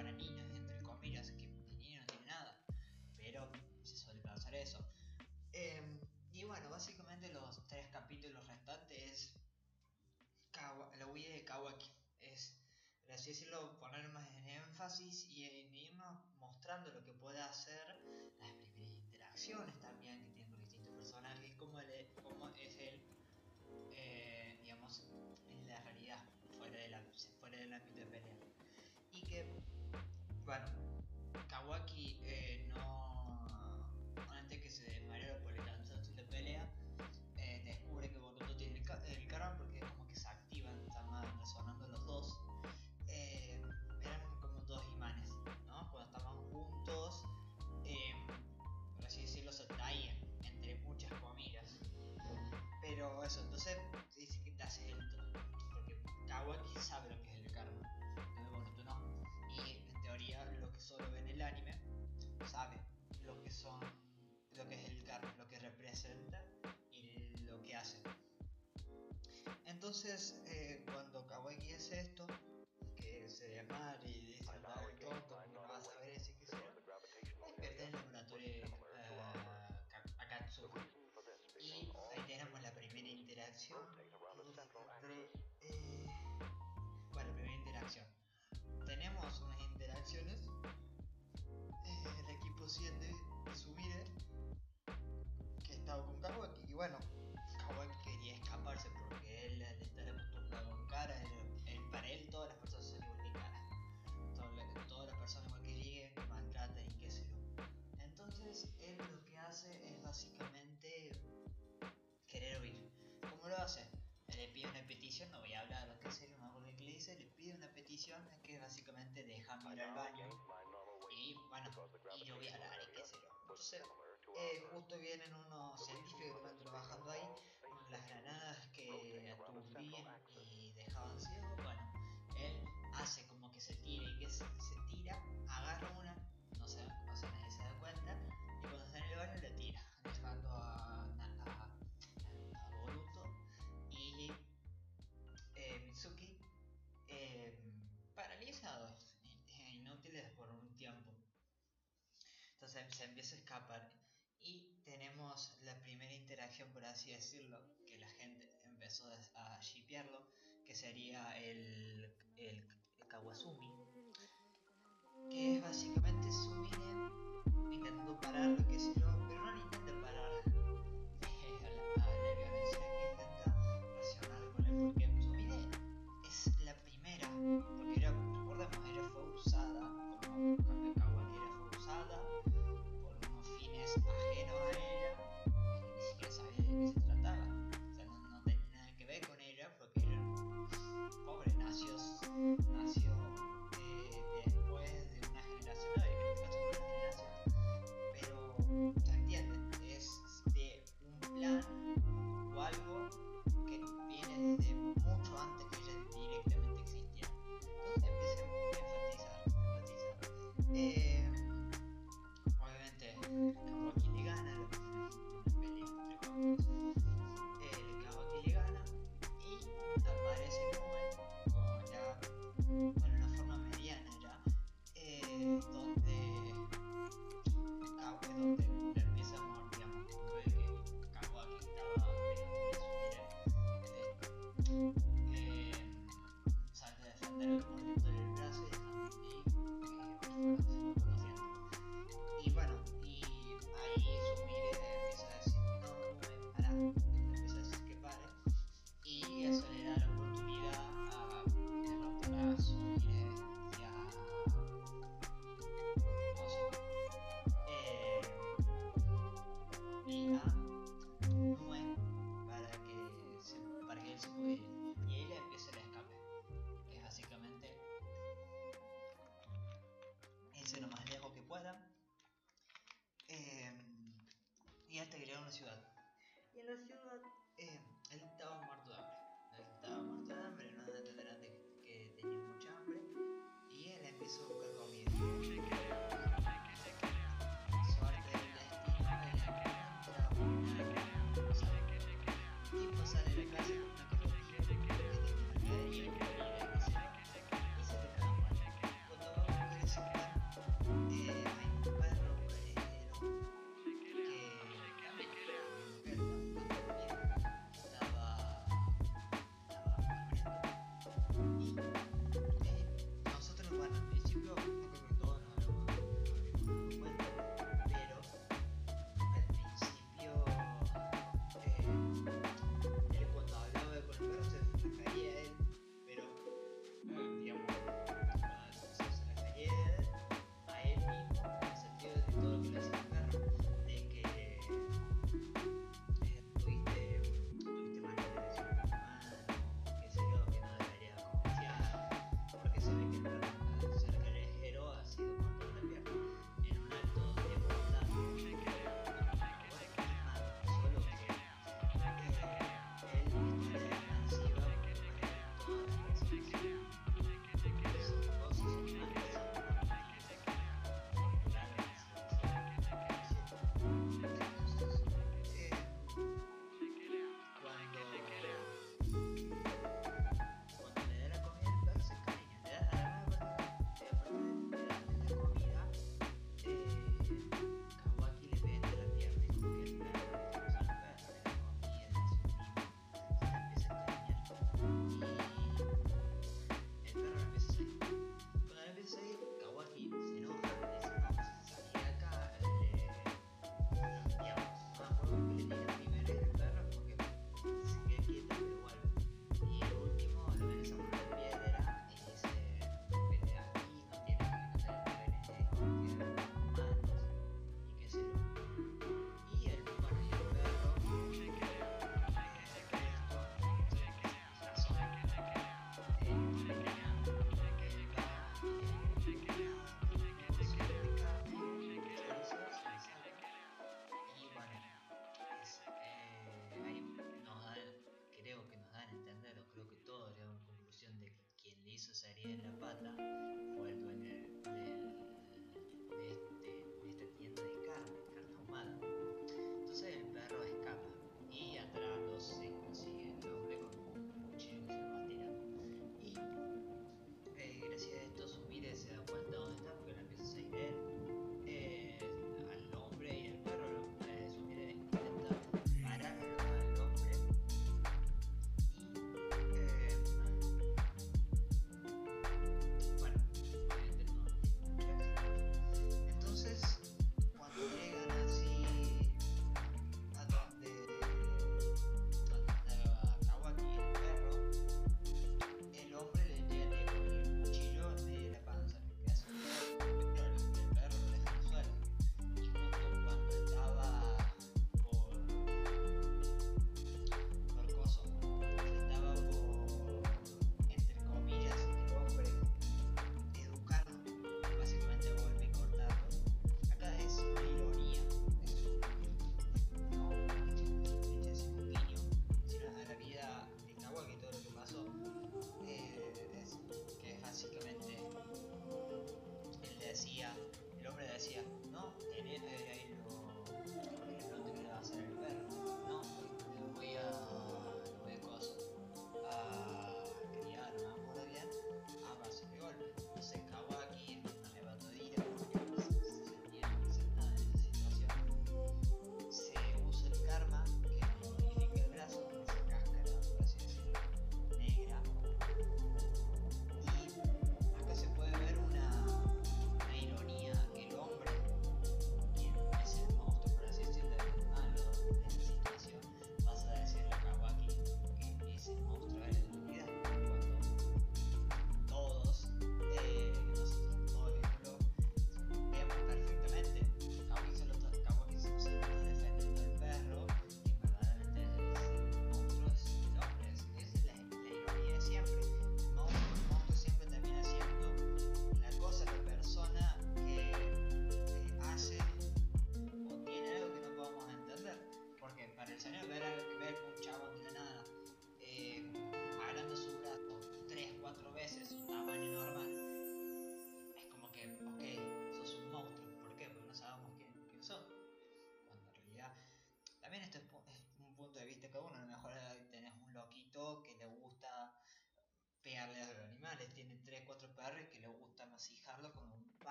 para niños, entre comillas, que de niño no tiene nada. Pero se suele pasar eso. Eh, y bueno, básicamente los tres capítulos restantes es Kawa, la huida de Kawaki. Es, por así decirlo, poner más en énfasis y en irnos mostrando lo que puede hacer, las primeras interacciones también que tiene los distintos personajes, cómo, él, cómo es él, eh, digamos, sabe lo que son, lo que es el cargo, lo que representa y lo que hace. Entonces, eh, cuando Kawaki hace esto, que se llama y dice, vale, tonto, no vas a saber ese que sea, pierde el laboratorio uh, Akatsuki. Y ahí tenemos la primera interacción entre, eh, bueno, primera interacción. Tenemos unas interacciones es que básicamente dejarme ir al ah, baño. Y bueno, y yo voy a la y qué sé yo. Entonces, eh, justo vienen unos científicos que van trabajando ahí con las granadas que aturdían y dejaban ciego. Bueno, él hace como que se tira y que se, tira, agarra una, no sé, no sé, se, empieza a escapar. Y tenemos la primera interacción, por así decirlo, que la gente empezó a shipearlo, que sería el, el, Kawasumi, que es básicamente Sumire intentando parar lo que se ciudad. viene para atrás.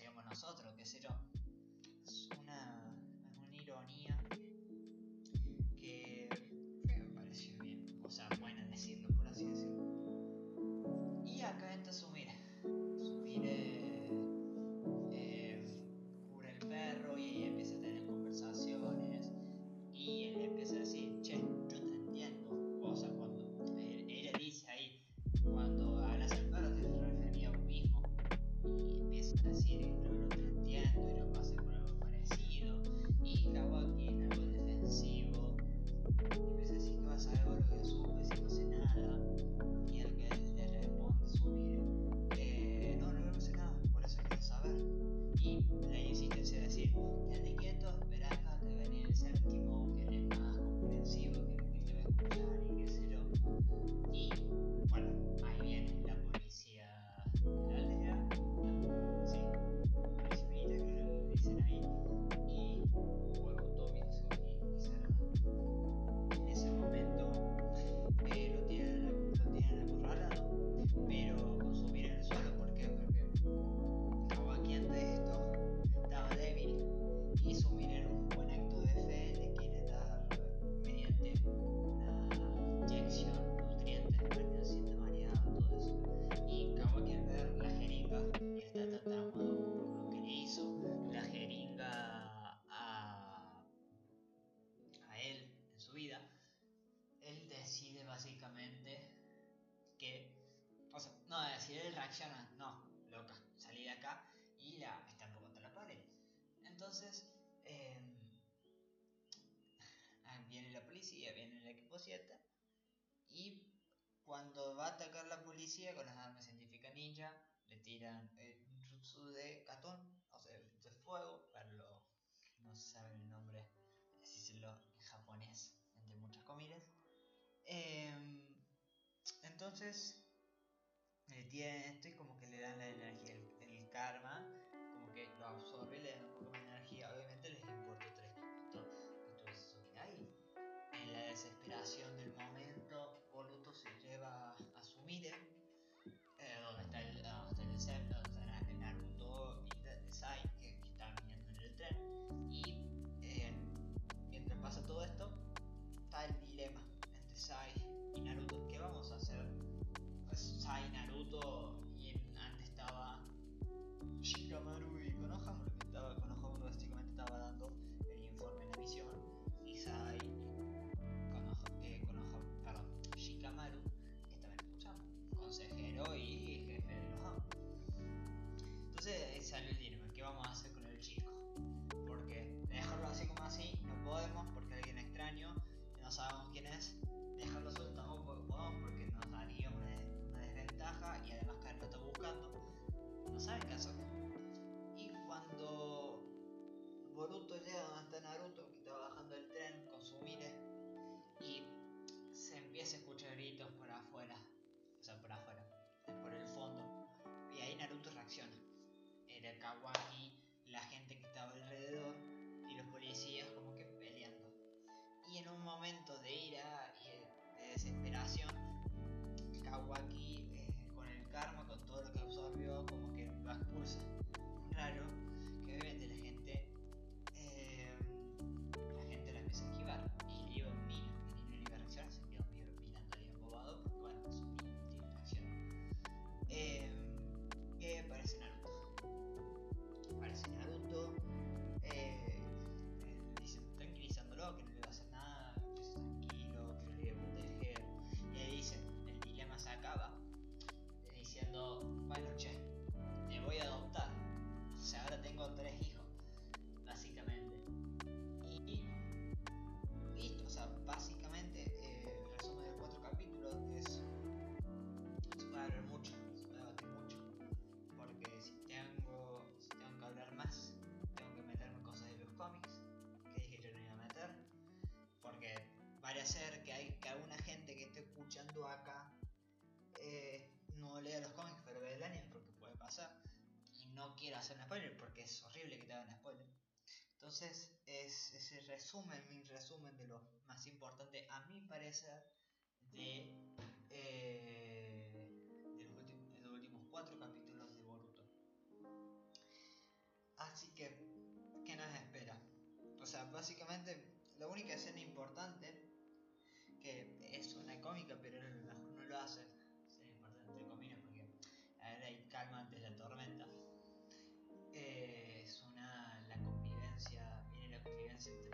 seríamos nosotros, qué sé yo. Es una, una ironía que me pareció bien, o sea, buena decirlo por así decirlo. Y acá entonces no, loca, salí de acá y la estampó contra la pared. Entonces, eh, viene la policía, viene el equipo 7 y cuando va a atacar la policía con las armas científicas ninja, le tiran el jutsu de catón, o sea, de fuego, para los que no saben el nombre, decírselo en japonés, entre muchas comidas em, entonces eh, tienen esto y como que le dan la energía, el, el karma, como que lo absorbe le dan un poco más de energía. Obviamente les importa tres minutos que tuviese en la desesperación del momento 开关一 acá. Eh, no lea los cómics, pero ve el anime porque puede pasar. Y no quiero hacer un spoiler porque es horrible que te hagan spoiler. Entonces, es ese resumen, mi resumen de lo más importante, a mi parecer, de, eh, los últimos, de, los cuatro capítulos de Boruto. Así que, ¿qué nos espera? O sea, básicamente, la única escena importante que es una cómica, pero no lo hace Sí, es importante entre comillas porque a ver, hay calma antes de la tormenta. Eh, es una la convivencia, viene la convivencia entre